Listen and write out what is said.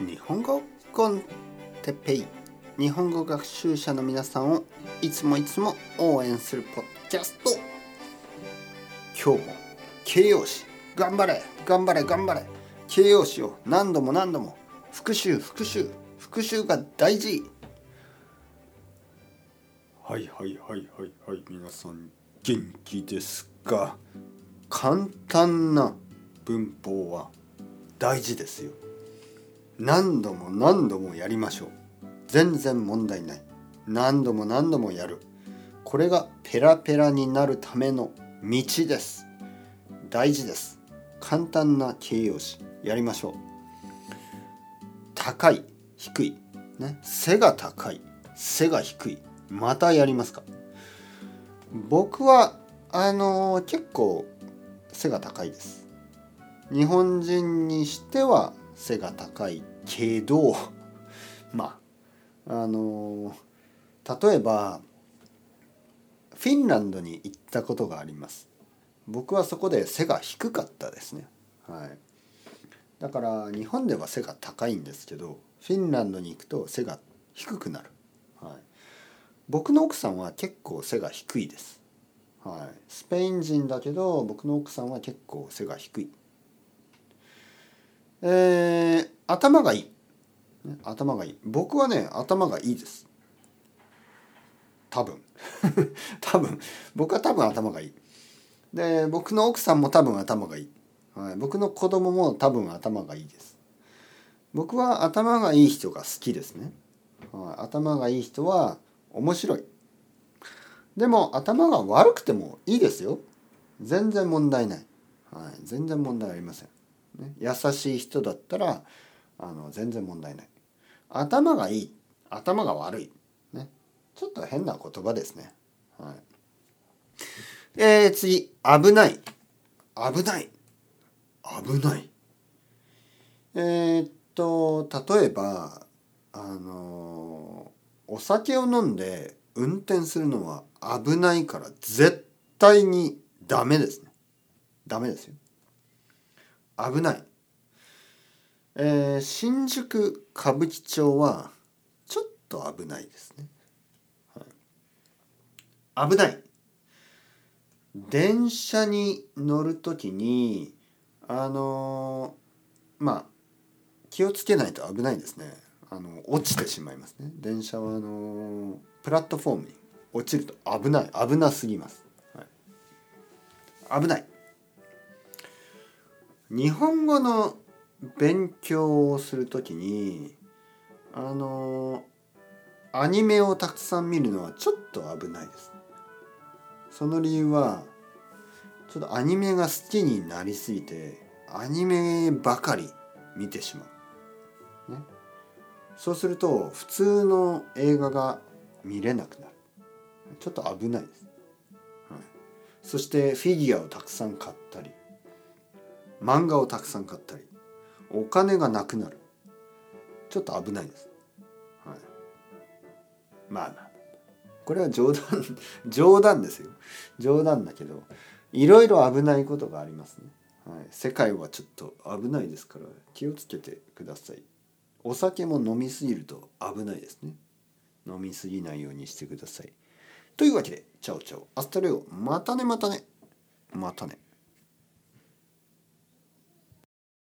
日本語コンテッペイ。日本語学習者の皆さんをいつもいつも応援するポッドキャスト。今日も形容詞。頑張れ。頑張れ。頑張れ。形容詞を何度も何度も復習復習復習が大事。はいはいはいはいはい。皆さん元気ですか？簡単な文法は大事ですよ何度も何度もやりましょう。全然問題ない。何度も何度もやる。これがペラペラになるための道です。大事です。簡単な形容詞。やりましょう。高い低い。ね。背が高い。背が低い。またやりますか。僕はあのー、結構背が高いです。日本人にしては背が高いけど まああの例えばフィンランドに行ったことがあります。僕はそこで背が低かったですね。はい。だから日本では背が高いんですけどフィンランドに行くと背が低くなる、はい、僕の奥さんは結構背が低いです、はい、スペイン人だけど僕の奥さんは結構背が低い。え、頭がいい、頭がいい。僕はね頭がいいです。多分。多分。僕は多分頭がいい。で僕の奥さんも多分頭がいい、はい、僕の子供も多分頭がいいです。僕は頭がいい人が好きですね、はい、頭がいい人は面白い。でも頭が悪くてもいいですよ。全然問題ない、はい、全然問題ありません。ね、優しい人だったらあの全然問題ない。頭がいい頭が悪い、ね、ちょっと変な言葉ですね、はい。えー、次。危ない。危ない。危ない。えー、っと例えばあのお酒を飲んで運転するのは危ないから絶対にダメですね。ダメですよ。危ない、えー、新宿歌舞伎町はちょっと危ないですね、はい、危ない。電車に乗る時にあのー、まあ気をつけないと危ないですね。あの落ちてしまいますね。電車はあのー、プラットフォームに落ちると危ない。危なすぎます、はい、危ない。日本語の勉強をするときにあのアニメをたくさん見るのはちょっと危ないです。その理由はちょっとアニメが好きになりすぎてアニメばかり見てしまう。ね、そうすると普通の映画が見れなくなる。ちょっと危ないです。はい、そしてフィギュアをたくさん買ったり漫画をたくさん買ったりお金がなくなる。ちょっと危ないです、はい、まあまあ。これは冗談 冗談ですよ。冗談だけどいろいろ危ないことがありますね、はい、世界はちょっと危ないですから気をつけてください。お酒も飲みすぎると危ないですね。飲みすぎないようにしてください。というわけでチャオチャオ。 Hasta luego。またねまたね。またね。